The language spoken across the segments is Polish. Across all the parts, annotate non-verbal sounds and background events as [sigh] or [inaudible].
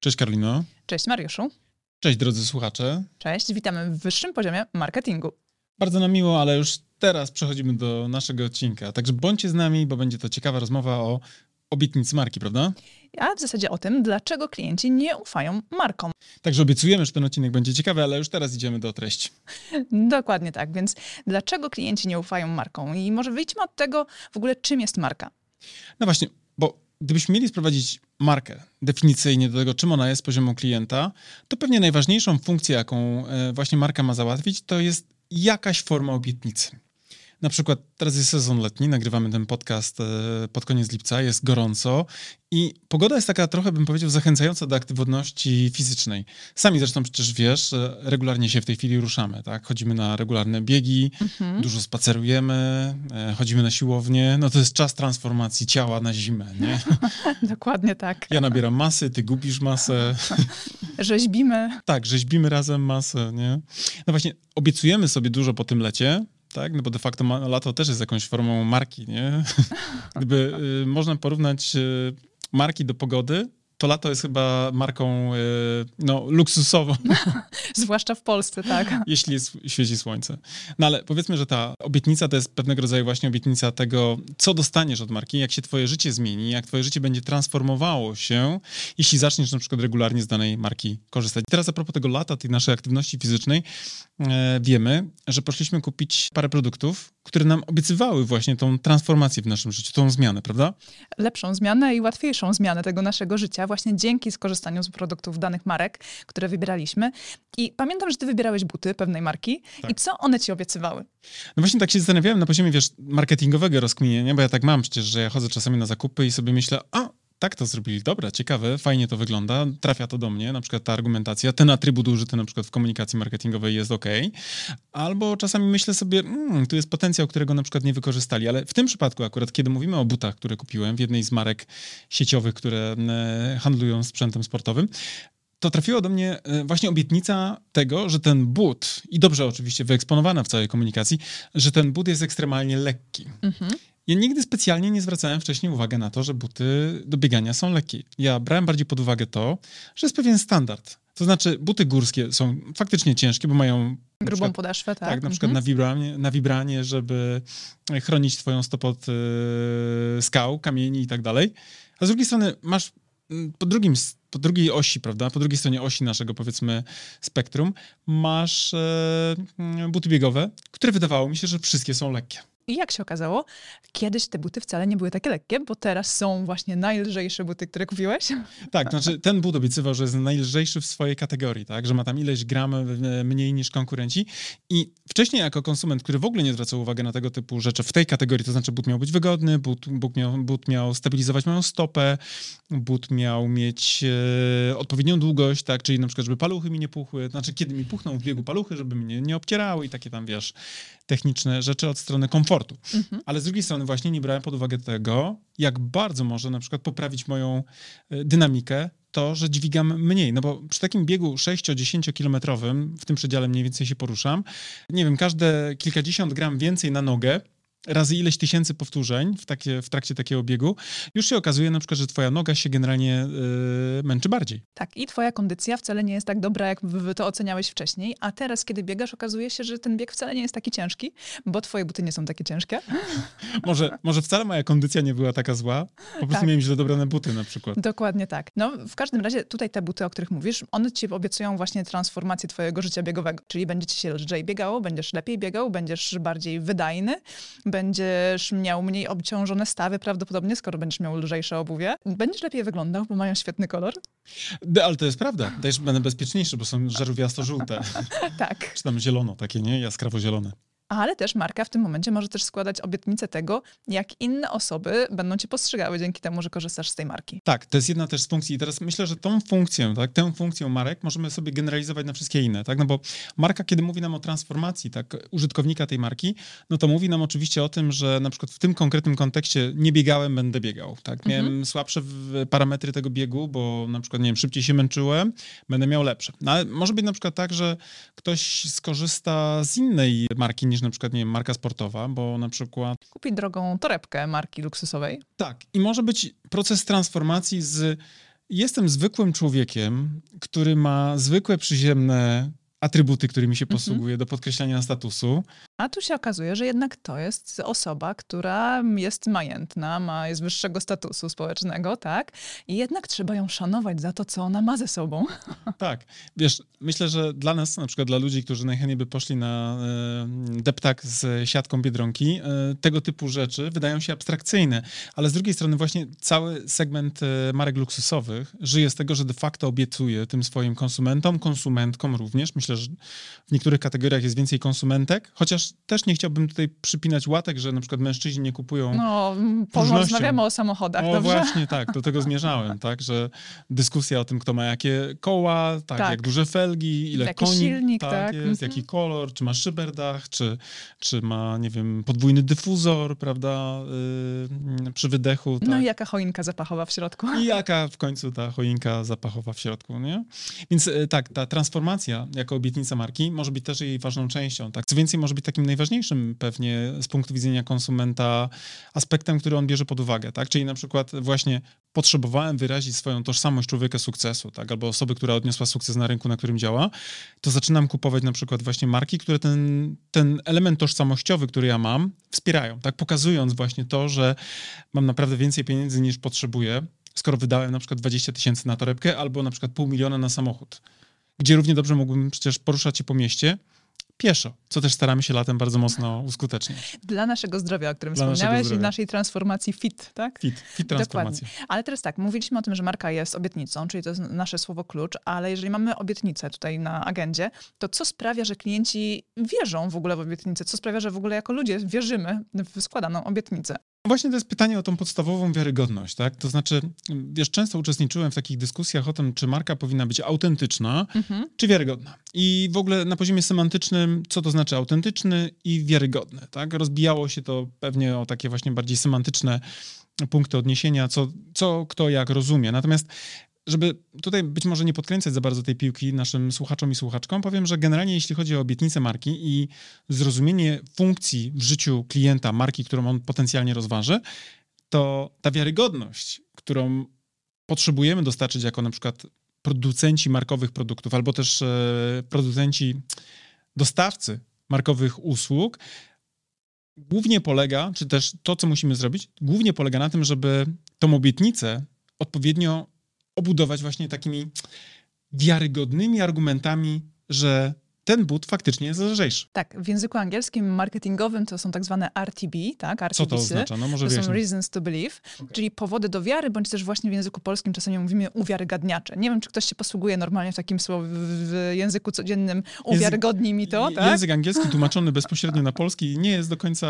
Cześć Karolino. Cześć Mariuszu. Cześć drodzy słuchacze. Cześć, witamy w wyższym poziomie marketingu. Bardzo nam miło, ale już teraz przechodzimy do naszego odcinka. Także bądźcie z nami, bo będzie to ciekawa rozmowa o obietnicy marki, prawda? A w zasadzie o tym, dlaczego klienci nie ufają markom. Także obiecujemy, że ten odcinek będzie ciekawy, ale już teraz idziemy do treści. [laughs] Dokładnie tak, więc dlaczego klienci nie ufają markom? I może wyjdźmy od tego w ogóle, czym jest marka. No właśnie, bo gdybyśmy mieli sprowadzić markę definicyjnie do tego, czym ona jest poziomu klienta, to pewnie najważniejszą funkcję, jaką e, właśnie marka ma załatwić, to jest jakaś forma obietnicy. Na przykład teraz jest sezon letni, nagrywamy ten podcast e, pod koniec lipca, jest gorąco i pogoda jest taka trochę, bym powiedział, zachęcająca do aktywności fizycznej. Sami zresztą przecież wiesz, regularnie się w tej chwili ruszamy, tak? Chodzimy na regularne biegi, mhm. dużo spacerujemy, e, chodzimy na siłownię. No to jest czas transformacji ciała na zimę, nie? [laughs] Dokładnie tak. Ja nabieram masy, ty gubisz masę. [laughs] Rzeźbimy. Tak, rzeźbimy razem masę, nie? No właśnie, obiecujemy sobie dużo po tym lecie, tak? No bo de facto lato też jest jakąś formą marki, nie? [laughs] Gdyby y, można porównać y, marki do pogody, to lato jest chyba marką y, no, luksusową. [laughs] Zwłaszcza w Polsce, tak. Jeśli jest, świeci słońce. No ale powiedzmy, że ta obietnica to jest pewnego rodzaju właśnie obietnica tego, co dostaniesz od marki, jak się twoje życie zmieni, jak twoje życie będzie transformowało się, jeśli zaczniesz na przykład regularnie z danej marki korzystać. Teraz a propos tego lata, tej naszej aktywności fizycznej, e, wiemy, że poszliśmy kupić parę produktów, które nam obiecywały właśnie tą transformację w naszym życiu, tą zmianę, prawda? Lepszą zmianę i łatwiejszą zmianę tego naszego życia, właśnie dzięki skorzystaniu z produktów danych marek, które wybieraliśmy. I pamiętam, że ty wybierałeś buty pewnej marki tak. i co one ci obiecywały? No właśnie tak się zastanawiałem na poziomie, wiesz, marketingowego rozkminienia, bo ja tak mam przecież, że ja chodzę czasami na zakupy i sobie myślę, a tak to zrobili, dobra, ciekawe, fajnie to wygląda, trafia to do mnie, na przykład ta argumentacja, ten atrybut użyty na przykład w komunikacji marketingowej jest ok, albo czasami myślę sobie, hmm, tu jest potencjał, którego na przykład nie wykorzystali, ale w tym przypadku akurat, kiedy mówimy o butach, które kupiłem w jednej z marek sieciowych, które e, handlują sprzętem sportowym, to trafiła do mnie e, właśnie obietnica tego, że ten but, i dobrze oczywiście wyeksponowana w całej komunikacji, że ten but jest ekstremalnie lekki. Mhm. Ja nigdy specjalnie nie zwracałem wcześniej uwagi na to, że buty do biegania są lekkie. Ja brałem bardziej pod uwagę to, że jest pewien standard. To znaczy, buty górskie są faktycznie ciężkie, bo mają. Grubą przykład, podeszwę, tak. Tak, na przykład mhm. na, wibranie, na wibranie, żeby chronić Twoją stopę od y, skał, kamieni i tak dalej. A z drugiej strony masz po, drugim, po drugiej osi, prawda, po drugiej stronie osi naszego, powiedzmy, spektrum, masz e, buty biegowe, które wydawało mi się, że wszystkie są lekkie. I jak się okazało, kiedyś te buty wcale nie były takie lekkie, bo teraz są właśnie najlżejsze buty, które kupiłeś. Tak, znaczy ten but obiecywał, że jest najlżejszy w swojej kategorii, tak, że ma tam ileś gram e, mniej niż konkurenci. I wcześniej jako konsument, który w ogóle nie zwracał uwagi na tego typu rzeczy w tej kategorii, to znaczy but miał być wygodny, but, but, miał, but miał stabilizować moją stopę, but miał mieć e, odpowiednią długość, tak, czyli na przykład, żeby paluchy mi nie puchły, znaczy kiedy mi puchną w biegu paluchy, żeby mnie nie obcierały i takie tam, wiesz, techniczne rzeczy od strony komfortu. Mhm. Ale z drugiej strony właśnie nie brałem pod uwagę tego, jak bardzo może na przykład poprawić moją e, dynamikę to, że dźwigam mniej. No bo przy takim biegu 6-10 kilometrowym, w tym przedziale mniej więcej się poruszam, nie wiem, każde kilkadziesiąt gram więcej na nogę, razy ileś tysięcy powtórzeń w, takie, w trakcie takiego biegu, już się okazuje na przykład, że twoja noga się generalnie yy, męczy bardziej. Tak, i twoja kondycja wcale nie jest tak dobra, jak to oceniałeś wcześniej, a teraz, kiedy biegasz, okazuje się, że ten bieg wcale nie jest taki ciężki, bo twoje buty nie są takie ciężkie. [laughs] może, może wcale moja kondycja nie była taka zła, po prostu tak. miałem źle dobrane buty na przykład. Dokładnie tak. No, w każdym razie tutaj te buty, o których mówisz, one ci obiecują właśnie transformację twojego życia biegowego, czyli będzie ci się lżej biegało, będziesz lepiej biegał, będziesz bardziej wydajny, będziesz miał mniej obciążone stawy prawdopodobnie, skoro będziesz miał lżejsze obuwie. Będziesz lepiej wyglądał, bo mają świetny kolor. Ale to jest prawda. Też będę bezpieczniejszy, bo są żarówiasto-żółte. [laughs] tak. Czy tam zielono takie, nie? Jaskrawo zielone ale też marka w tym momencie może też składać obietnicę tego, jak inne osoby będą cię postrzegały dzięki temu, że korzystasz z tej marki. Tak, to jest jedna też z funkcji. I teraz myślę, że tą funkcję, tak, tę funkcję marek możemy sobie generalizować na wszystkie inne, tak? No bo marka, kiedy mówi nam o transformacji, tak, użytkownika tej marki, no to mówi nam oczywiście o tym, że na przykład w tym konkretnym kontekście nie biegałem, będę biegał, tak? Miałem mhm. słabsze parametry tego biegu, bo na przykład, nie wiem, szybciej się męczyłem, będę miał lepsze. No ale może być na przykład tak, że ktoś skorzysta z innej marki niż niż na przykład, nie wiem, marka sportowa, bo na przykład... Kupi drogą torebkę marki luksusowej. Tak. I może być proces transformacji z Jestem zwykłym człowiekiem, który ma zwykłe, przyziemne atrybuty, którymi się posługuje do podkreślania statusu. A tu się okazuje, że jednak to jest osoba, która jest majętna, ma, jest wyższego statusu społecznego, tak? I jednak trzeba ją szanować za to, co ona ma ze sobą. [laughs] Tak. Wiesz, myślę, że dla nas, na przykład dla ludzi, którzy najchętniej by poszli na deptak z siatką Biedronki, e, tego typu rzeczy wydają się abstrakcyjne. Ale z drugiej strony właśnie cały segment e, marek luksusowych żyje z tego, że de facto obiecuje tym swoim konsumentom, konsumentkom również. Myślę, że w niektórych kategoriach jest więcej konsumentek, chociaż też nie chciałbym tutaj przypinać łatek, że na przykład mężczyźni nie kupują. No, porozmawiamy o samochodach, O dobrze? właśnie, tak, do tego [laughs] zmierzałem, tak, że dyskusja o tym, kto ma jakie koła, tak, Tak. jak duże felgi, ile Jaki koni silnik, tak, tak, jest, mhm. jaki kolor, czy ma szyberdach, czy, czy ma, nie wiem, podwójny dyfuzor, prawda, yy, przy wydechu, tak. No i jaka choinka zapachowa w środku. I jaka w końcu ta choinka zapachowa w środku, nie? Więc e, tak, ta transformacja jako obietnica marki może być też jej ważną częścią. Tak? Co więcej, może być takim najważniejszym pewnie z punktu widzenia konsumenta aspektem, który on bierze pod uwagę. Tak? Czyli na przykład właśnie potrzebowałem wyrazić swoją tożsamość człowieka sukcesu, tak? albo osoby, która odniosła sukces na rynku, na którym działa, to zaczynam kupować na przykład właśnie marki, które ten, ten element tożsamościowy, który ja mam, wspierają, tak? pokazując właśnie to, że mam naprawdę więcej pieniędzy niż potrzebuję, skoro wydałem na przykład 20 tysięcy na torebkę albo na przykład pół miliona na samochód, gdzie równie dobrze mógłbym przecież poruszać się po mieście pieszo, co też staramy się latem bardzo mocno uskuteczniać. Dla naszego zdrowia, o którym Dla wspomniałeś i naszej transformacji fit, tak? Fit, fit transformacja. Ale teraz tak, mówiliśmy o tym, że marka jest obietnicą, czyli to jest nasze słowo klucz, ale jeżeli mamy obietnicę tutaj na agendzie, to co sprawia, że klienci wierzą w ogóle w obietnicę? Co sprawia, że w ogóle jako ludzie wierzymy w składaną obietnicę? Właśnie to jest pytanie o tą podstawową wiarygodność, tak? To znaczy, wiesz, często uczestniczyłem w takich dyskusjach o tym, czy marka powinna być autentyczna, Mhm. czy wiarygodna. I w ogóle na poziomie semantycznym, co to znaczy autentyczny i wiarygodny, tak? Rozbijało się to pewnie o takie właśnie bardziej semantyczne punkty odniesienia, co, co kto jak rozumie. Natomiast żeby tutaj być może nie podkręcać za bardzo tej piłki naszym słuchaczom i słuchaczkom, powiem, że generalnie jeśli chodzi o obietnicę marki i zrozumienie funkcji w życiu klienta marki, którą on potencjalnie rozważy, to ta wiarygodność, którą potrzebujemy dostarczyć jako na przykład producenci markowych produktów albo też e, producenci, dostawcy markowych usług, głównie polega, czy też to, co musimy zrobić, głównie polega na tym, żeby tą obietnicę odpowiednio obudować właśnie takimi wiarygodnymi argumentami, że ten but faktycznie jest lżejszy. Tak, w języku angielskim marketingowym to są tak zwane RTB, tak? Co to RTBC. oznacza? No może To są wyjaśnić. reasons to believe, czyli powody do wiary, bądź też właśnie w języku polskim czasami mówimy uwiarygadniacze. Nie wiem, czy ktoś się posługuje normalnie w takim słowie, w języku codziennym, uwiarygodnij mi to, tak? Język angielski tłumaczony bezpośrednio na polski nie jest do końca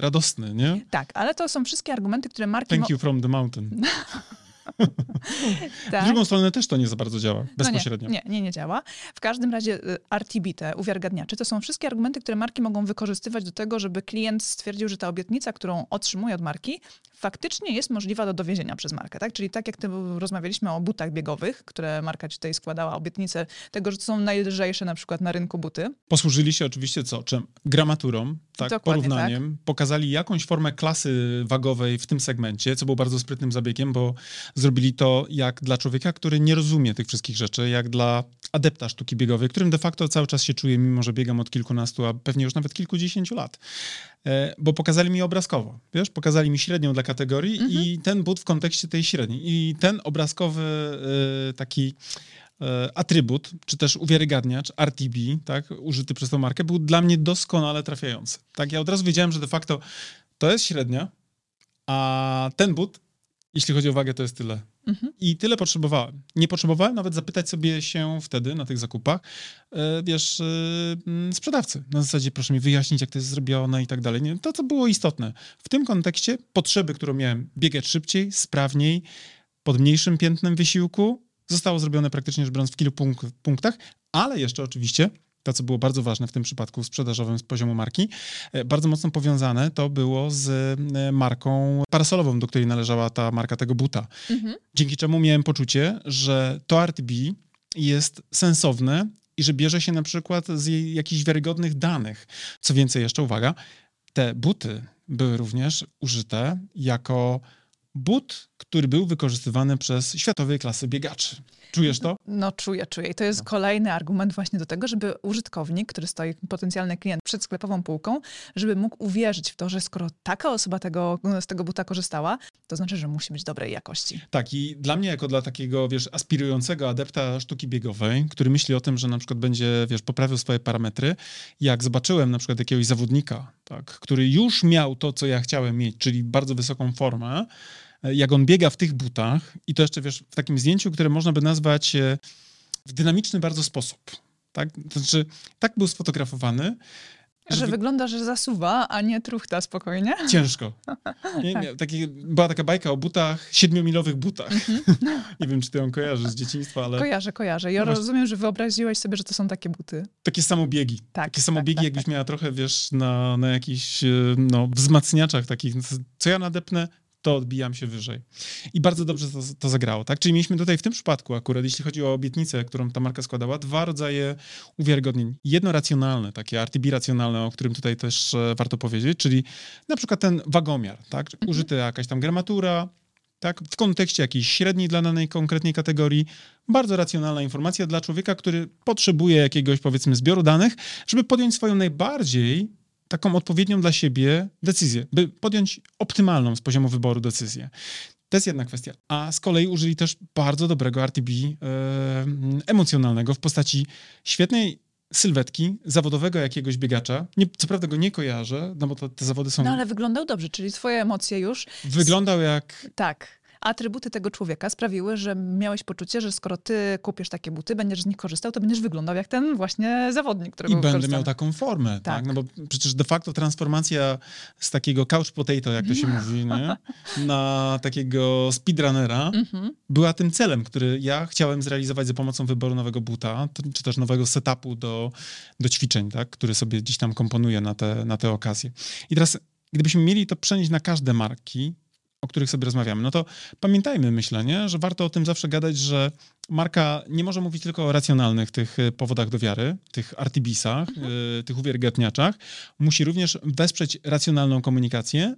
radosny, nie? Tak, ale to są wszystkie argumenty, które marki... Thank you from the mountain. [laughs] [laughs] tak? W drugą stronę też to nie za bardzo działa, bezpośrednio. No nie, nie, nie, nie działa. W każdym razie y, RTB, te uwiarygadniacze, to są wszystkie argumenty, które marki mogą wykorzystywać do tego, żeby klient stwierdził, że ta obietnica, którą otrzymuje od marki, faktycznie jest możliwa do dowiezienia przez markę. Tak? Czyli tak jak rozmawialiśmy o butach biegowych, które marka ci tutaj składała obietnicę tego, że to są najlżejsze na przykład na rynku buty. Posłużyli się oczywiście co? Czym? Gramaturą, tak, Dokładnie porównaniem. Pokazali jakąś formę klasy wagowej w tym segmencie, co było bardzo sprytnym zabiegiem, bo zrobili to jak dla człowieka, który nie rozumie tych wszystkich rzeczy, jak dla adepta sztuki biegowej, którym de facto cały czas się czuję, mimo że biegam od kilkunastu, a pewnie już nawet kilkudziesięciu lat. E, bo pokazali mi obrazkowo, wiesz, pokazali mi średnią dla kategorii i ten but w kontekście tej średniej. I ten obrazkowy e, taki e, atrybut, czy też uwiarygadniacz, RTB, tak, użyty przez tą markę, był dla mnie doskonale trafiający. Tak, ja od razu wiedziałem, że de facto to jest średnia, a ten but, jeśli chodzi o wagę, to jest tyle. Mhm. I tyle potrzebowałem. Nie potrzebowałem nawet zapytać sobie się wtedy na tych zakupach, e, wiesz, e, mm, sprzedawcy. Na zasadzie proszę mi wyjaśnić, jak to jest zrobione i tak dalej. Nie, to, co było istotne. W tym kontekście potrzeby, którą miałem biegać szybciej, sprawniej, pod mniejszym piętnem wysiłku, zostało zrobione praktycznie rzecz biorąc w kilku punk- punktach, ale jeszcze oczywiście to, co było bardzo ważne w tym przypadku sprzedażowym z poziomu marki, e, bardzo mocno powiązane to było z e, marką parasolową, do której należała ta marka tego buta. Mhm. Dzięki czemu miałem poczucie, że to RTB jest sensowne i że bierze się na przykład z jakichś wiarygodnych danych. Co więcej, jeszcze uwaga, te buty były również użyte jako but, który był wykorzystywany przez światowej klasy biegaczy. Czujesz to? No czuję, czuję. I to jest kolejny argument właśnie do tego, żeby użytkownik, który stoi, potencjalny klient przed sklepową półką, żeby mógł uwierzyć w to, że skoro taka osoba tego, z tego buta korzystała, to znaczy, że musi być dobrej jakości. Tak i dla mnie jako dla takiego, wiesz, aspirującego adepta sztuki biegowej, który myśli o tym, że na przykład będzie, wiesz, poprawił swoje parametry, jak zobaczyłem na przykład jakiegoś zawodnika, tak, który już miał to, co ja chciałem mieć, czyli bardzo wysoką formę, jak on biega w tych butach i to jeszcze, wiesz, w takim zdjęciu, które można by nazwać e, w dynamiczny bardzo sposób. Tak? To znaczy, tak był sfotografowany, że, wygląda, że zasuwa, a nie truchta spokojnie. Ciężko. [laughs] Nie, tak. taki, była taka bajka o butach, siedmiomilowych butach. Mhm. [laughs] nie wiem, czy ty ją kojarzysz z dzieciństwa, ale... Kojarzę, kojarzę. Ja no rozumiem, że wyobraziłeś sobie, że to są takie buty. Takie samobiegi. Tak, takie samobiegi, tak, tak, jakbyś tak. miała trochę, wiesz, na, na jakichś e, no, wzmacniaczach takich, co ja nadepnę, to odbijam się wyżej. I bardzo dobrze to, to, zagrało, tak? Czyli mieliśmy tutaj w tym przypadku akurat, jeśli chodzi o obietnicę, którą ta marka składała, dwa rodzaje uwiarygodnień. Jedno racjonalne, takie RTB racjonalne, o którym tutaj też e, warto powiedzieć, czyli na przykład ten wagomiar, tak? Mhm. Użyta jakaś tam gramatura, tak? W kontekście jakiejś średniej dla danej konkretnej kategorii. Bardzo racjonalna informacja dla człowieka, który potrzebuje jakiegoś, powiedzmy, zbioru danych, żeby podjąć swoją najbardziej taką odpowiednią dla siebie decyzję, by podjąć optymalną z poziomu wyboru decyzję. To jest jedna kwestia. A z kolei użyli też bardzo dobrego RTB e, emocjonalnego w postaci świetnej sylwetki zawodowego jakiegoś biegacza. Nie, co prawda go nie kojarzę, no bo to, te zawody są... No ale wyglądał dobrze, czyli twoje emocje już... Wyglądał jak... Tak atrybuty tego człowieka sprawiły, że miałeś poczucie, że skoro ty kupisz takie buty, będziesz z nich korzystał, to będziesz wyglądał jak ten właśnie zawodnik, który I będę korzystany. miał taką formę, tak. tak. No bo przecież de facto transformacja z takiego couch potato, jak to się mówi, nie? [laughs] na takiego speedrunnera mhm. była tym celem, który ja chciałem zrealizować za pomocą wyboru nowego buta, czy też nowego setupu do, do ćwiczeń, tak? który sobie gdzieś tam komponuję na te, na te okazje. I teraz gdybyśmy mieli to przenieść na każde marki, o których sobie rozmawiamy, no to pamiętajmy, myślę, nie? że warto o tym zawsze gadać, że marka nie może mówić tylko o racjonalnych tych e, powodach do wiary, tych artibisach, mhm. y, tych uwiarygadniaczach. Musi również wesprzeć racjonalną komunikację,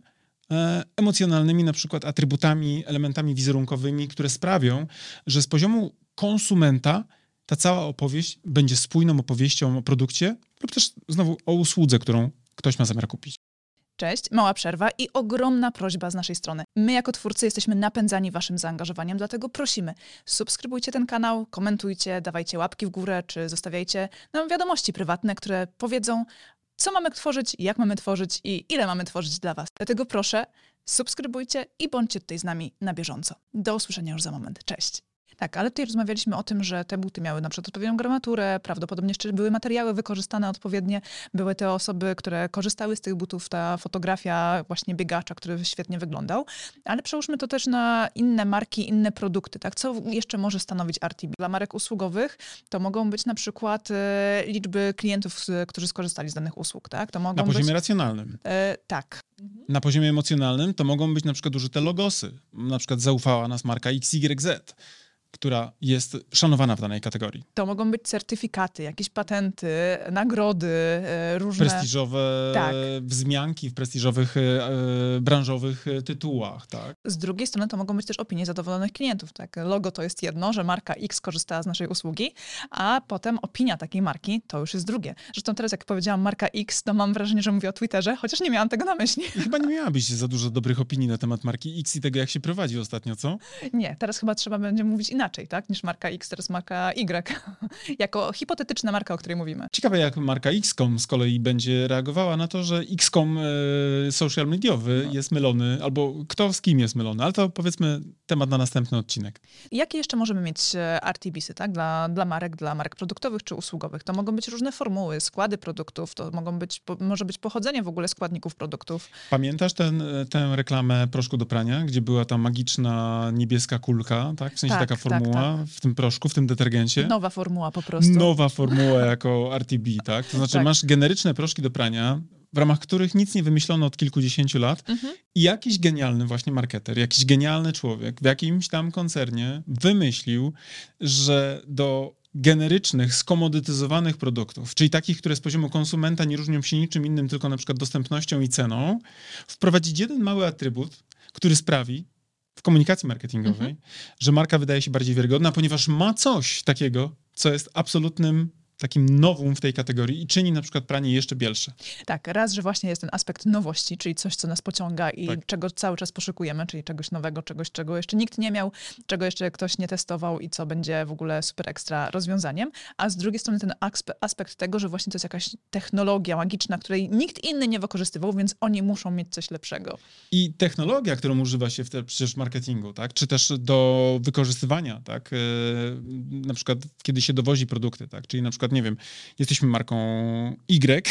e, emocjonalnymi na przykład atrybutami, elementami wizerunkowymi, które sprawią, że z poziomu konsumenta ta cała opowieść będzie spójną opowieścią o produkcie lub też znowu o usłudze, którą ktoś ma zamiar kupić. Cześć, mała przerwa i ogromna prośba z naszej strony. My jako twórcy jesteśmy napędzani waszym zaangażowaniem, dlatego prosimy, subskrybujcie ten kanał, komentujcie, dawajcie łapki w górę, czy zostawiajcie nam wiadomości prywatne, które powiedzą, co mamy tworzyć, jak mamy tworzyć i ile mamy tworzyć dla was. Dlatego proszę, subskrybujcie i bądźcie tutaj z nami na bieżąco. Do usłyszenia już za moment. Cześć! Tak, ale tutaj rozmawialiśmy o tym, że te buty miały na przykład odpowiednią gramaturę, prawdopodobnie jeszcze były materiały wykorzystane odpowiednie, były te osoby, które korzystały z tych butów, ta fotografia właśnie biegacza, który świetnie wyglądał, ale przełóżmy to też na inne marki, inne produkty, tak? Co jeszcze może stanowić RTB? Dla marek usługowych to mogą być na przykład e, liczby klientów, którzy skorzystali z danych usług, tak? To mogą na poziomie być, racjonalnym. E, tak. Na poziomie emocjonalnym to mogą być na przykład użyte logosy. Na przykład zaufała nas marka XYZ która jest szanowana w danej kategorii. To mogą być certyfikaty, jakieś patenty, nagrody, e, różne... Prestiżowe tak. wzmianki w prestiżowych e, branżowych tytułach, tak? Z drugiej strony to mogą być też opinie zadowolonych klientów, tak? Logo to jest jedno, że marka X korzystała z naszej usługi, a potem opinia takiej marki to już jest drugie. Zresztą teraz jak powiedziałam marka X, to mam wrażenie, że mówię o Twitterze, chociaż nie miałam tego na myśli. [laughs] Chyba nie miałabyś za dużo dobrych opinii na temat marki X i tego, jak się prowadzi ostatnio, co? Nie, teraz chyba trzeba będzie mówić inaczej inaczej, tak, niż marka X, teraz marka Y, [laughs] jako hipotetyczna marka, o której mówimy. Ciekawe, jak marka XCOM z kolei będzie reagowała na to, że XCOM e, social mediowy no. jest mylony, albo kto z kim jest mylony, ale to powiedzmy temat na następny odcinek. Jakie jeszcze możemy mieć e, RTBsy, tak, dla, dla marek, dla marek produktowych czy usługowych? To mogą być różne formuły, składy produktów, to mogą być, może być pochodzenie w ogóle składników produktów. Pamiętasz ten, tę reklamę proszku do prania, gdzie była ta magiczna niebieska kulka, tak? W sensie tak, taka tak, formuła formuła tak. w tym proszku, w tym detergencie. Nowa formuła po prostu. Nowa formuła jako [laughs] RTB, tak? To znaczy tak. masz generyczne proszki do prania, w ramach których nic nie wymyślono od kilkudziesięciu lat mhm. i jakiś genialny właśnie marketer, jakiś genialny człowiek w jakimś tam koncernie wymyślił, że do generycznych, skomodytyzowanych produktów, czyli takich, które z poziomu konsumenta nie różnią się niczym innym, tylko na przykład dostępnością i ceną, wprowadzić jeden mały atrybut, który sprawi, w komunikacji marketingowej, że marka wydaje się bardziej wiarygodna, ponieważ ma coś takiego, co jest absolutnym takim nowum w tej kategorii i czyni na przykład pranie jeszcze bielsze. Tak, raz, że właśnie jest ten aspekt nowości, czyli coś, co nas pociąga i Tak. czego cały czas poszukujemy, czyli czegoś nowego, czegoś, czego jeszcze nikt nie miał, czego jeszcze ktoś nie testował i co będzie w ogóle super ekstra rozwiązaniem. A z drugiej strony ten aspe- aspekt tego, że właśnie to jest jakaś technologia magiczna, której nikt inny nie wykorzystywał, więc oni muszą mieć coś lepszego. I technologia, którą używa się w te, przecież marketingu, tak? czy też do wykorzystywania, tak? e, na przykład kiedy się dowozi produkty, tak? czyli na przykład, nie wiem, jesteśmy marką Y,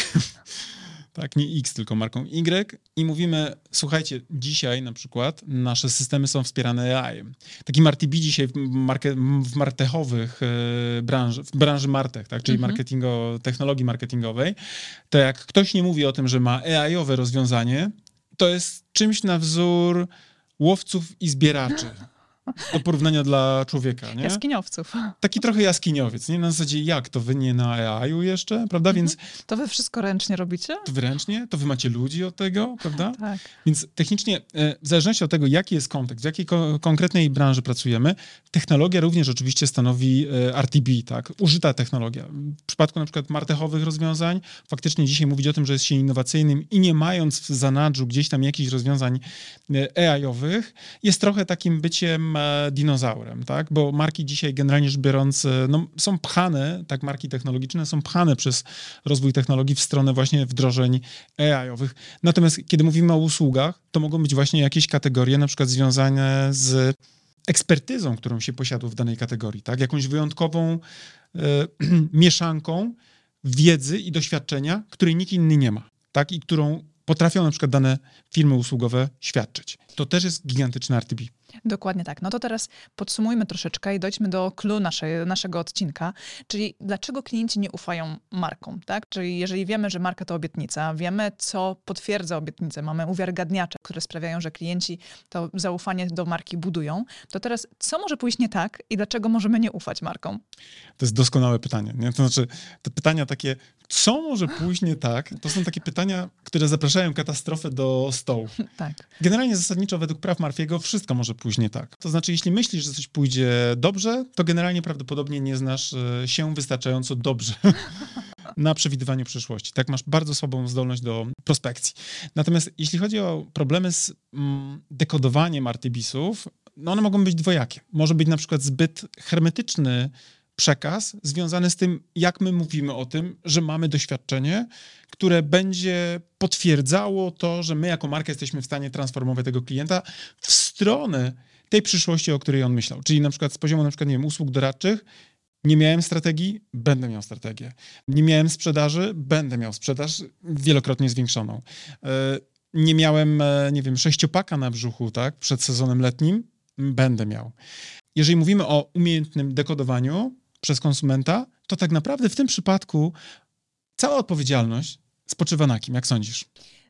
[laughs] tak, nie X, tylko marką Y i mówimy, słuchajcie, dzisiaj na przykład nasze systemy są wspierane AI. Taki RTB dzisiaj w, marke, w martechowych e, branży, w branży martech, tak, czyli Mhm. marketingo, technologii marketingowej, to jak ktoś nie mówi o tym, że ma AI-owe rozwiązanie, to jest czymś na wzór łowców i zbieraczy. Do porównania dla człowieka, nie? Jaskiniowców. Taki trochę jaskiniowiec, nie? Na zasadzie jak, to wy nie na AI-u jeszcze, prawda? Więc To wy wszystko ręcznie robicie? to wy ręcznie, to wy macie ludzi od tego, prawda? [laughs] Tak. Więc technicznie, e, w zależności od tego, jaki jest kontekst, w jakiej ko- konkretnej branży pracujemy, technologia również oczywiście stanowi e, RTB, tak? Użyta technologia. W przypadku na przykład martechowych rozwiązań, faktycznie dzisiaj mówić o tym, że jest się innowacyjnym i nie mając w zanadrzu gdzieś tam jakichś rozwiązań e, AI-owych, jest trochę takim byciem dinozaurem, tak? Bo marki dzisiaj generalnie rzecz biorąc, e, no, są pchane, tak, marki technologiczne są pchane przez rozwój technologii w stronę właśnie wdrożeń AI-owych. Natomiast kiedy mówimy o usługach, to mogą być właśnie jakieś kategorie, na przykład związane z ekspertyzą, którą się posiadło w danej kategorii, tak? Jakąś wyjątkową e, [clears throat] mieszanką wiedzy i doświadczenia, której nikt inny nie ma, tak? I którą potrafią na przykład dane firmy usługowe świadczyć. To też jest gigantyczny RTB. Dokładnie tak. No to teraz podsumujmy troszeczkę i dojdźmy do clue naszego odcinka, czyli dlaczego klienci nie ufają markom, tak? Czyli jeżeli wiemy, że marka to obietnica, wiemy, co potwierdza obietnicę, mamy uwiarygadniacze, które sprawiają, że klienci to zaufanie do marki budują, to teraz co może pójść nie tak i dlaczego możemy nie ufać markom? To jest doskonałe pytanie. Nie? To znaczy, te pytania takie, co może pójść nie tak, to są takie pytania, które zapraszają katastrofę do stołu. [laughs] Tak. Generalnie zasadniczo według praw Marfiego wszystko może pójść nie tak. To znaczy, jeśli myślisz, że coś pójdzie dobrze, to generalnie prawdopodobnie nie znasz e, się wystarczająco dobrze [laughs] na przewidywaniu przyszłości. Tak, masz bardzo słabą zdolność do prospekcji. Natomiast jeśli chodzi o problemy z mm, dekodowaniem artybisów, no one mogą być dwojakie. Może być na przykład zbyt hermetyczny przekaz związany z tym, jak my mówimy o tym, że mamy doświadczenie, które będzie potwierdzało to, że my jako marka jesteśmy w stanie transformować tego klienta w stronę tej przyszłości, o której on myślał. Czyli na przykład z poziomu na przykład, nie wiem, usług doradczych, nie miałem strategii, będę miał strategię. Nie miałem sprzedaży, będę miał sprzedaż wielokrotnie zwiększoną. E, Nie miałem, e, nie wiem, sześciopaka na brzuchu, tak, przed sezonem letnim, będę miał. Jeżeli mówimy o umiejętnym dekodowaniu przez konsumenta, to tak naprawdę w tym przypadku cała odpowiedzialność spoczywa na kim, jak sądzisz?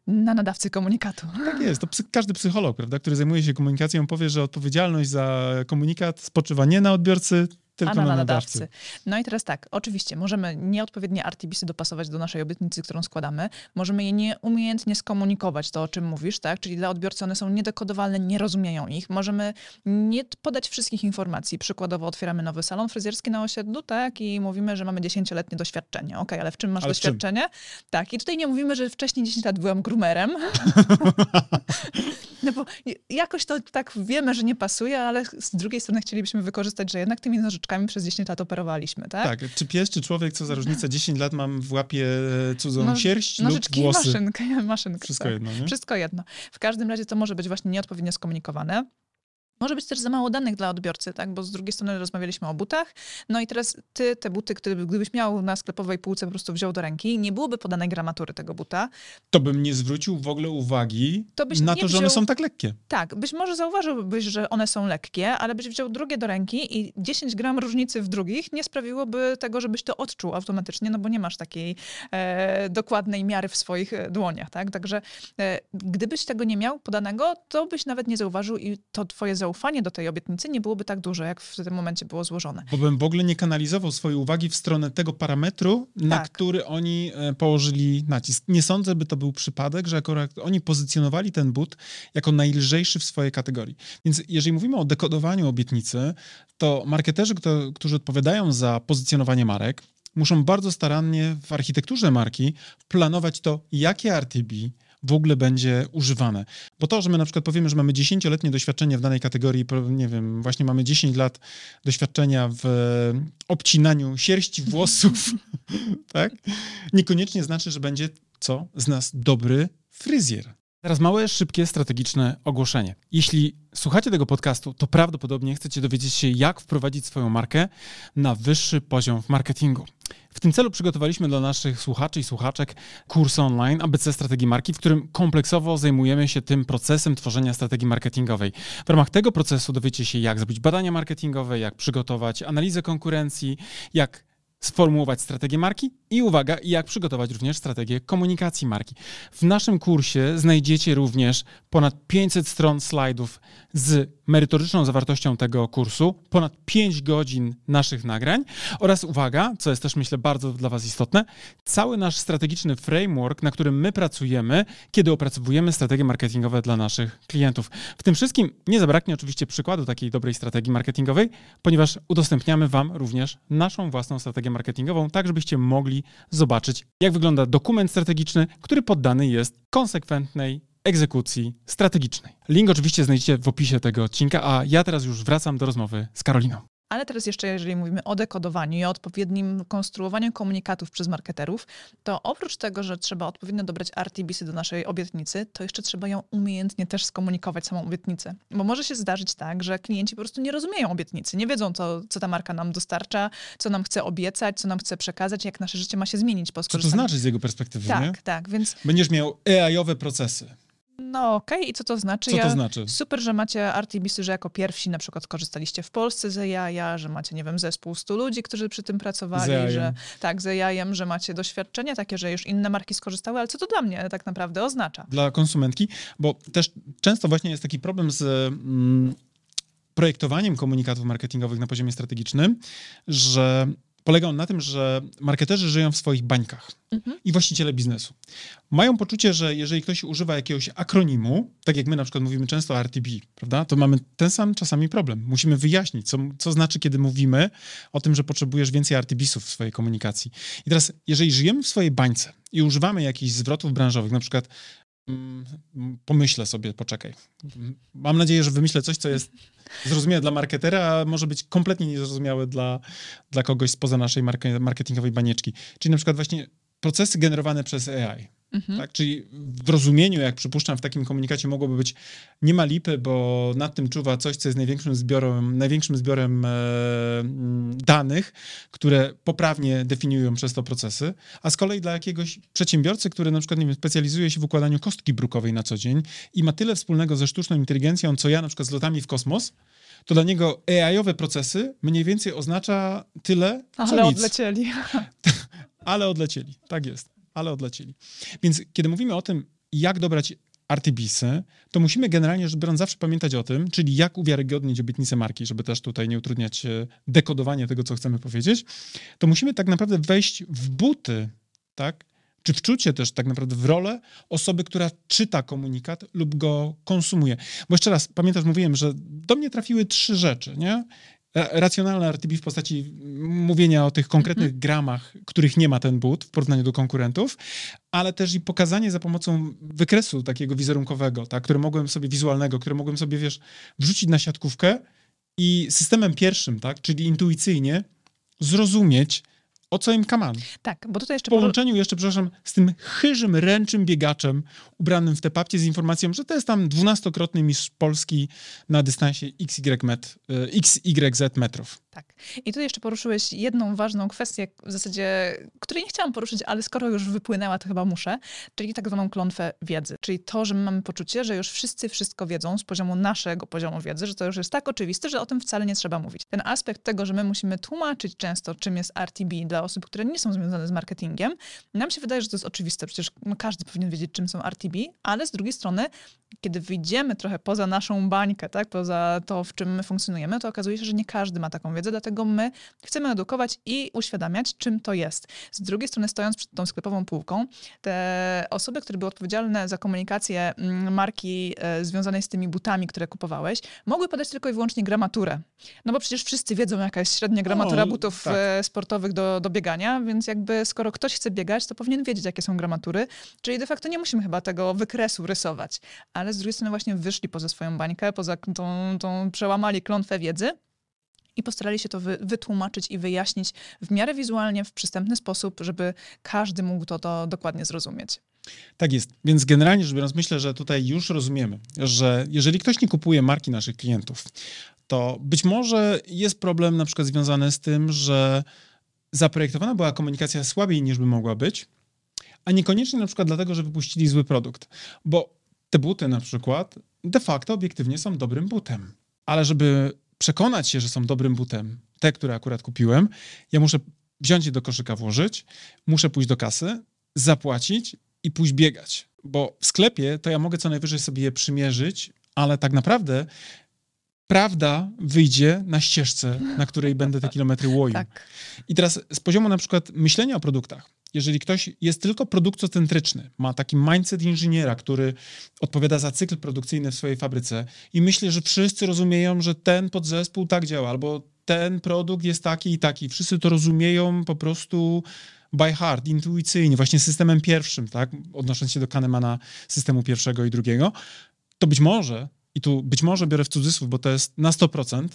Na nadawcy komunikatu. Tak jest, to psy, każdy psycholog, prawda, który zajmuje się komunikacją, powie, że odpowiedzialność za komunikat spoczywa nie na odbiorcy, tylko a na, na nadawcy. nadawcy. No i teraz tak, oczywiście możemy nieodpowiednie RTBsy dopasować do naszej obietnicy, którą składamy. Możemy je nieumiejętnie skomunikować, to o czym mówisz, tak? Czyli dla odbiorcy one są niedekodowalne, nie rozumieją ich. Możemy nie podać wszystkich informacji. Przykładowo otwieramy nowy salon fryzjerski na osiedlu, tak? I mówimy, że mamy 10-letnie doświadczenie. Okej, ale w czym masz Ale w czym? doświadczenie? Tak, i tutaj nie mówimy, że wcześniej 10 lat byłam groomerem. [laughs] no bo jakoś to tak wiemy, że nie pasuje, ale z drugiej strony chcielibyśmy wykorzystać, że jednak tymi nożyczkami przez 10 lat operowaliśmy, tak? Tak, czy pies, czy człowiek, co za różnica, 10 lat mam w łapie e, cudzą No, sierść lub Nożyczki i włosy. maszynkę. [laughs] maszynkę Wszystko tak. jedno, nie? Wszystko jedno. W każdym razie to może być właśnie nieodpowiednio skomunikowane. Może być też za mało danych dla odbiorcy, tak? Bo z drugiej strony rozmawialiśmy o butach. No i teraz ty te buty, które gdybyś miał na sklepowej półce po prostu wziął do ręki, nie byłoby podanej gramatury tego buta. To bym nie zwrócił w ogóle uwagi na to, że one wziął- są tak lekkie. Tak, być może zauważyłbyś, że one są lekkie, ale byś wziął drugie do ręki i 10 gram różnicy w drugich nie sprawiłoby tego, żebyś to odczuł automatycznie, no bo nie masz takiej e, dokładnej miary w swoich e, dłoniach, tak? Także e, gdybyś tego nie miał podanego, to byś nawet nie zauważył i to twoje zaufanie zaufanie do tej obietnicy nie byłoby tak duże, jak w tym momencie było złożone. Bo bym w ogóle nie kanalizował swojej uwagi w stronę tego parametru, na Tak. który oni e, położyli nacisk. Nie sądzę, by to był przypadek, że akurat oni pozycjonowali ten but jako najlżejszy w swojej kategorii. Więc jeżeli mówimy o dekodowaniu obietnicy, to marketerzy, którzy odpowiadają za pozycjonowanie marek, muszą bardzo starannie w architekturze marki planować to, jakie RTB w ogóle będzie używane. Bo to, że my na przykład powiemy, że mamy 10-letnie doświadczenie w danej kategorii, nie wiem, właśnie mamy 10 lat doświadczenia w e, obcinaniu sierści włosów, [laughs] tak? Niekoniecznie znaczy, że będzie co z nas dobry fryzjer. Teraz małe, szybkie, strategiczne ogłoszenie. Jeśli słuchacie tego podcastu, to prawdopodobnie chcecie dowiedzieć się, jak wprowadzić swoją markę na wyższy poziom w marketingu. W tym celu przygotowaliśmy dla naszych słuchaczy i słuchaczek kurs online ABC Strategii Marki, w którym kompleksowo zajmujemy się tym procesem tworzenia strategii marketingowej. W ramach tego procesu dowiecie się, jak zrobić badania marketingowe, jak przygotować analizę konkurencji, jak sformułować strategię marki i uwaga, jak przygotować również strategię komunikacji marki. W naszym kursie znajdziecie również ponad 500 stron slajdów z merytoryczną zawartością tego kursu, ponad 5 godzin naszych nagrań oraz uwaga, co jest też myślę bardzo dla Was istotne, cały nasz strategiczny framework, na którym my pracujemy, kiedy opracowujemy strategie marketingowe dla naszych klientów. W tym wszystkim nie zabraknie oczywiście przykładu takiej dobrej strategii marketingowej, ponieważ udostępniamy Wam również naszą własną strategię marketingową, tak żebyście mogli zobaczyć, jak wygląda dokument strategiczny, który poddany jest konsekwentnej egzekucji strategicznej. Link oczywiście znajdziecie w opisie tego odcinka, a ja teraz już wracam do rozmowy z Karoliną. Ale teraz jeszcze, jeżeli mówimy o dekodowaniu i o odpowiednim konstruowaniu komunikatów przez marketerów, to oprócz tego, że trzeba odpowiednio dobrać RTBsy do naszej obietnicy, to jeszcze trzeba ją umiejętnie też skomunikować, samą obietnicę. Bo może się zdarzyć tak, że klienci po prostu nie rozumieją obietnicy, nie wiedzą, co, co ta marka nam dostarcza, co nam chce obiecać, co nam chce przekazać, jak nasze życie ma się zmienić po Co to skorzystaniu. znaczy z jego perspektywy, nie? Tak, tak, więc Będziesz miał AI-owe procesy. No okej, i co to znaczy? Co to Ja- znaczy? Super, że macie RTBsy, że jako pierwsi na przykład korzystaliście w Polsce z AI, że macie, nie wiem, zespół 100 ludzi, którzy przy tym pracowali, że tak, z AI, że macie doświadczenie takie, że już inne marki skorzystały, ale co to dla mnie tak naprawdę oznacza? dla konsumentki, bo też często właśnie jest taki problem z mm, projektowaniem komunikatów marketingowych na poziomie strategicznym, że polega on na tym, że marketerzy żyją w swoich bańkach Mhm. i właściciele biznesu. Mają poczucie, że jeżeli ktoś używa jakiegoś akronimu, tak jak my na przykład mówimy często o RTB, prawda, to mamy ten sam czasami problem. Musimy wyjaśnić, co, co znaczy, kiedy mówimy o tym, że potrzebujesz więcej RTB-sów w swojej komunikacji. I teraz, jeżeli żyjemy w swojej bańce i używamy jakichś zwrotów branżowych, na przykład pomyślę sobie, poczekaj. Mam nadzieję, że wymyślę coś, co jest zrozumiałe dla marketera, a może być kompletnie niezrozumiałe dla, dla kogoś spoza naszej marke, marketingowej banieczki. Czyli na przykład właśnie procesy generowane przez AI. Mhm. Tak? Czyli w rozumieniu, jak przypuszczam, w takim komunikacie mogłoby być nie ma lipy, bo nad tym czuwa coś, co jest największym zbiorem, największym zbiorem e, mm, danych, które poprawnie definiują przez to procesy, a z kolei dla jakiegoś przedsiębiorcy, który na przykład nie wiem, specjalizuje się w układaniu kostki brukowej na co dzień i ma tyle wspólnego ze sztuczną inteligencją, co ja na przykład z lotami w kosmos, to dla niego AI-owe procesy mniej więcej oznacza tyle, co Ale nic odlecieli. [laughs] [laughs] ale odlecieli. Tak jest, ale odlecieli. Więc kiedy mówimy o tym, jak dobrać RTBsy, to musimy generalnie rzecz biorąc zawsze pamiętać o tym, czyli jak uwiarygodnić obietnicę marki, żeby też tutaj nie utrudniać e, dekodowania tego, co chcemy powiedzieć, to musimy tak naprawdę wejść w buty, tak? Czy wczucie też tak naprawdę w rolę osoby, która czyta komunikat lub go konsumuje. Bo jeszcze raz, pamiętasz, mówiłem, że do mnie trafiły trzy rzeczy, nie? Ra- Racjonalne RTB w postaci mówienia o tych konkretnych gramach, których nie ma ten but w porównaniu do konkurentów, ale też i pokazanie za pomocą wykresu takiego wizerunkowego, tak, które mogłem sobie, wizualnego, które mogłem sobie, wiesz, wrzucić na siatkówkę i systemem pierwszym, tak, czyli intuicyjnie zrozumieć, o co im kaman. Tak, bo tutaj W jeszcze... poru- połączeniu jeszcze, przepraszam, z tym chyżym, ręczym biegaczem ubranym w te papcie z informacją, że to jest tam dwunastokrotny mistrz Polski na dystansie XY, met, y, XYZ metrów. Tak. I tu jeszcze poruszyłeś jedną ważną kwestię, w zasadzie, której nie chciałam poruszyć, ale skoro już wypłynęła, to chyba muszę, czyli tak zwaną klątwę wiedzy. Czyli to, że my mamy poczucie, że już wszyscy wszystko wiedzą z poziomu naszego poziomu wiedzy, że to już jest tak oczywiste, że o tym wcale nie trzeba mówić. Ten aspekt tego, że my musimy tłumaczyć często, czym jest RTB dla osób, które nie są związane z marketingiem, nam się wydaje, że to jest oczywiste. Przecież no, każdy powinien wiedzieć, czym są RTB, ale z drugiej strony, kiedy wyjdziemy trochę poza naszą bańkę, tak, poza to, w czym my funkcjonujemy, to okazuje się, że nie każdy ma taką wiedzę, dlatego my chcemy edukować i uświadamiać, czym to jest. Z drugiej strony, stojąc przed tą sklepową półką, te osoby, które były odpowiedzialne za komunikację mm, marki e, związanej z tymi butami, które kupowałeś, mogły podać tylko i wyłącznie gramaturę. No bo przecież wszyscy wiedzą, jaka jest średnia gramatura butów tak. E, sportowych do, do biegania, więc jakby skoro ktoś chce biegać, to powinien wiedzieć, jakie są gramatury, czyli de facto nie musimy chyba tego wykresu rysować. Ale z drugiej strony właśnie wyszli poza swoją bańkę, poza tą, tą przełamali klątwę wiedzy i postarali się to wy, wytłumaczyć i wyjaśnić w miarę wizualnie, w przystępny sposób, żeby każdy mógł to, to dokładnie zrozumieć. Tak jest. Więc generalnie rzecz biorąc, myślę, że tutaj już rozumiemy, że jeżeli ktoś nie kupuje marki naszych klientów, to być może jest problem na przykład związany z tym, że zaprojektowana była komunikacja słabiej niż by mogła być, a niekoniecznie na przykład dlatego, że wypuścili zły produkt. Bo te buty na przykład de facto obiektywnie są dobrym butem. Ale żeby przekonać się, że są dobrym butem, te, które akurat kupiłem, ja muszę wziąć je do koszyka, włożyć, muszę pójść do kasy, zapłacić i pójść biegać. Bo w sklepie to ja mogę co najwyżej sobie je przymierzyć, ale tak naprawdę prawda wyjdzie na ścieżce, na której będę te kilometry łoił. Tak. I teraz z poziomu na przykład myślenia o produktach, jeżeli ktoś jest tylko produktocentryczny, ma taki mindset inżyniera, który odpowiada za cykl produkcyjny w swojej fabryce i myśli, że wszyscy rozumieją, że ten podzespół tak działa, albo ten produkt jest taki i taki, wszyscy to rozumieją po prostu by heart, intuicyjnie, właśnie systemem pierwszym, tak, odnosząc się do Kahnemana systemu pierwszego i drugiego, to być może, i tu być może biorę w cudzysłów, bo to jest na 100%,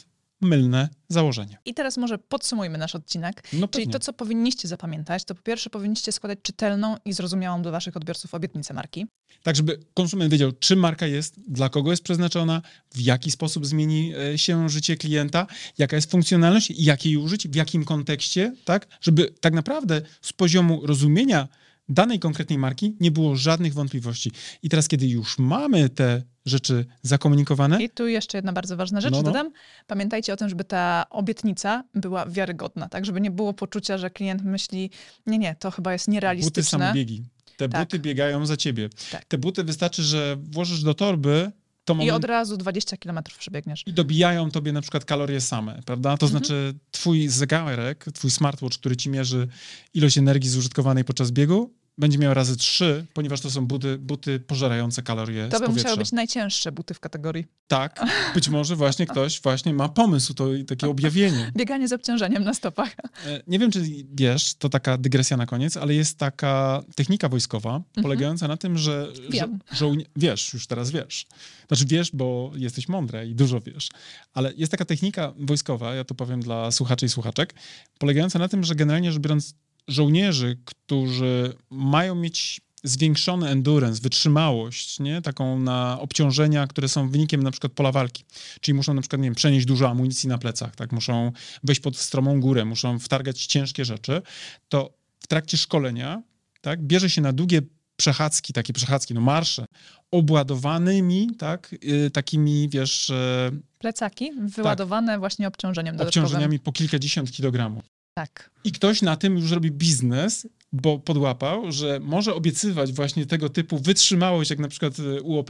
mylne założenie. I teraz może podsumujmy nasz odcinek. No Czyli to, co powinniście zapamiętać, to po pierwsze powinniście składać czytelną i zrozumiałą dla waszych odbiorców obietnicę marki. Tak, żeby konsument wiedział, czym marka jest, dla kogo jest przeznaczona, w jaki sposób zmieni e, się życie klienta, jaka jest funkcjonalność, jak jej użyć, w jakim kontekście, tak, żeby tak naprawdę z poziomu rozumienia danej konkretnej marki nie było żadnych wątpliwości. I teraz, kiedy już mamy te rzeczy zakomunikowane. I tu jeszcze jedna bardzo ważna rzecz no, no. dodam. Pamiętajcie o tym, żeby ta obietnica była wiarygodna, tak? Żeby nie było poczucia, że klient myśli, nie, nie, to chyba jest nierealistyczne. Buty samobiegi. Te tak. buty biegają za ciebie. Tak. Te buty wystarczy, że włożysz do torby, Moment... I od razu 20 km przebiegniesz. I dobijają tobie na przykład kalorie same, prawda? To mhm. znaczy twój zegarek, twój smartwatch, który ci mierzy ilość energii zużytkowanej podczas biegu, będzie miał razy trzy, ponieważ to są buty, buty pożerające kalorie To by musiały być najcięższe buty w kategorii. Tak, być może właśnie ktoś właśnie ma pomysł, to takie objawienie. [laughs] Bieganie z obciążeniem na stopach. E, nie wiem, czy wiesz, to taka dygresja na koniec, ale jest taka technika wojskowa mhm. polegająca na tym, że, wiem. że żołnie... wiesz, już teraz wiesz. Znaczy wiesz, bo jesteś mądra i dużo wiesz. Ale jest taka technika wojskowa, ja to powiem dla słuchaczy i słuchaczek, polegająca na tym, że generalnie rzecz biorąc żołnierzy, którzy mają mieć zwiększony endurance, wytrzymałość, nie? taką na obciążenia, które są wynikiem na przykład pola walki. Czyli muszą na przykład, nie wiem, przenieść dużo amunicji na plecach, tak? muszą wejść pod stromą górę, muszą wtargać ciężkie rzeczy, to w trakcie szkolenia tak, bierze się na długie przechadzki, takie przechadzki, no marsze, obładowanymi, tak, yy, takimi, wiesz... Yy, Plecaki wyładowane tak, właśnie obciążeniem dodatkowym. Obciążeniami po kilkadziesiąt kilogramów. Tak. I ktoś na tym już robi biznes, bo podłapał, że może obiecywać właśnie tego typu wytrzymałość, jak na przykład u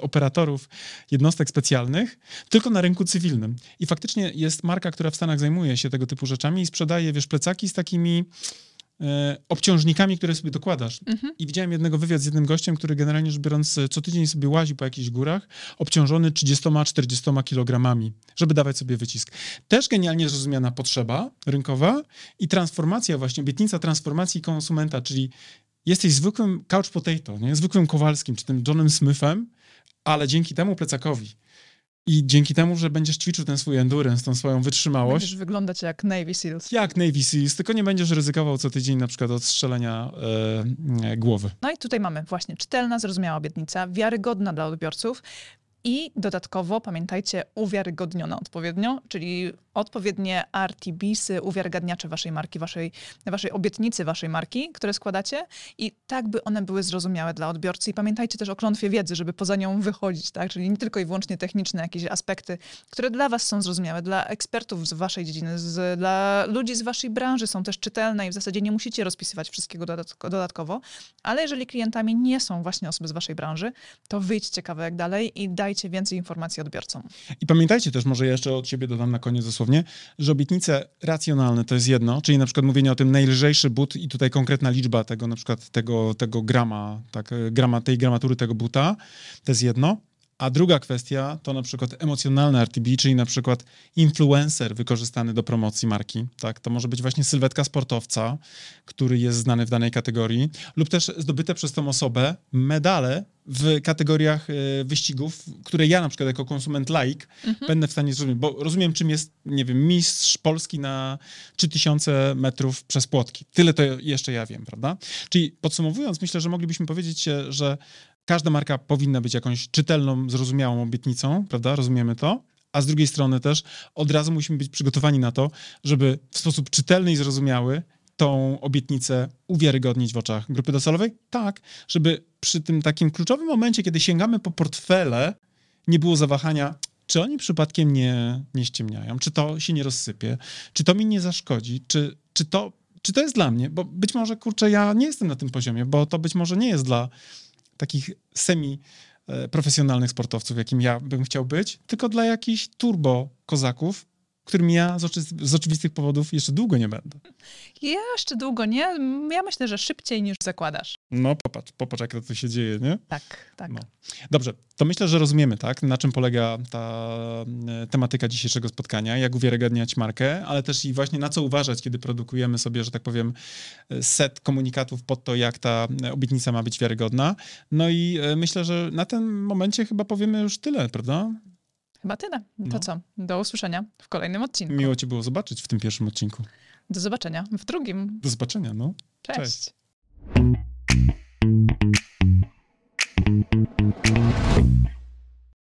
operatorów jednostek specjalnych, tylko na rynku cywilnym. I faktycznie jest marka, która w Stanach zajmuje się tego typu rzeczami i sprzedaje, wiesz, plecaki z takimi obciążnikami, które sobie dokładasz. Mhm. I widziałem jednego wywiad z jednym gościem, który generalnie rzecz biorąc co tydzień sobie łazi po jakichś górach, obciążony 30-40 kilogramami, żeby dawać sobie wycisk. Też genialnie zrozumiana potrzeba rynkowa i transformacja właśnie, obietnica transformacji konsumenta, czyli jesteś zwykłym couch potato, nie? zwykłym Kowalskim, czy tym Johnem Smithem, ale dzięki temu plecakowi i dzięki temu, że będziesz ćwiczył ten swój endurance, tą swoją wytrzymałość. Będziesz wyglądać jak Navy Seals. Jak Navy Seals, tylko nie będziesz ryzykował co tydzień na przykład od strzelenia e, e, głowy. No i tutaj mamy właśnie czytelna, zrozumiała obietnica, wiarygodna dla odbiorców. I dodatkowo pamiętajcie, uwiarygodniona odpowiednio, czyli odpowiednie RTBsy, uwiarygadniacze waszej marki, waszej, waszej obietnicy waszej marki, które składacie i tak, by one były zrozumiałe dla odbiorcy. I pamiętajcie też o klątwie wiedzy, żeby poza nią wychodzić, tak? Czyli nie tylko i wyłącznie techniczne jakieś aspekty, które dla was są zrozumiałe, dla ekspertów z waszej dziedziny, z, dla ludzi z waszej branży są też czytelne i w zasadzie nie musicie rozpisywać wszystkiego dodatkowo, ale jeżeli klientami nie są właśnie osoby z waszej branży, to wyjdźcie kawałek dalej i dajcie więcej informacji odbiorcom. I pamiętajcie też, może jeszcze od siebie dodam na koniec dosłownie, że obietnice racjonalne to jest jedno, czyli na przykład mówienie o tym najlżejszy but i tutaj konkretna liczba tego na przykład tego, tego grama, tak, grama, tej gramatury tego buta, to jest jedno. A druga kwestia to na przykład emocjonalne RTB, czyli na przykład influencer wykorzystany do promocji marki. Tak, to może być właśnie sylwetka sportowca, który jest znany w danej kategorii, lub też zdobyte przez tą osobę medale w kategoriach e, wyścigów, które ja na przykład jako konsument laik mhm. będę w stanie zrozumieć, bo rozumiem czym jest, nie wiem, mistrz Polski na 3000 metrów przez płotki. Tyle to jeszcze ja wiem, prawda? Czyli podsumowując, myślę, że moglibyśmy powiedzieć, że każda marka powinna być jakąś czytelną, zrozumiałą obietnicą, prawda? Rozumiemy to. A z drugiej strony też od razu musimy być przygotowani na to, żeby w sposób czytelny i zrozumiały tą obietnicę uwiarygodnić w oczach grupy docelowej? Tak, żeby przy tym takim kluczowym momencie, kiedy sięgamy po portfele, nie było zawahania, czy oni przypadkiem nie, nie ściemniają, czy to się nie rozsypie, czy to mi nie zaszkodzi, czy, czy, to, czy to jest dla mnie, bo być może, kurczę, ja nie jestem na tym poziomie, bo to być może nie jest dla takich semi profesjonalnych sportowców, jakim ja bym chciał być, tylko dla jakichś turbo kozaków, którym ja z, oczy, z, oczywistych powodów jeszcze długo nie będę. Jeszcze długo nie. Ja myślę, że szybciej niż zakładasz. No popatrz, popatrz jak to się dzieje, nie? Tak, tak. No. Dobrze, to myślę, że rozumiemy, tak, na czym polega ta e, tematyka dzisiejszego spotkania, jak uwiarygadniać markę, ale też i właśnie na co uważać, kiedy produkujemy sobie, że tak powiem, e, set komunikatów pod to, jak ta obietnica ma być wiarygodna. No i e, myślę, że na tym momencie chyba powiemy już tyle, prawda? Chyba tyle. To no. co? Do usłyszenia w kolejnym odcinku. Miło Cię było zobaczyć w tym pierwszym odcinku. Do zobaczenia w drugim. Do zobaczenia, no. Cześć. Cześć.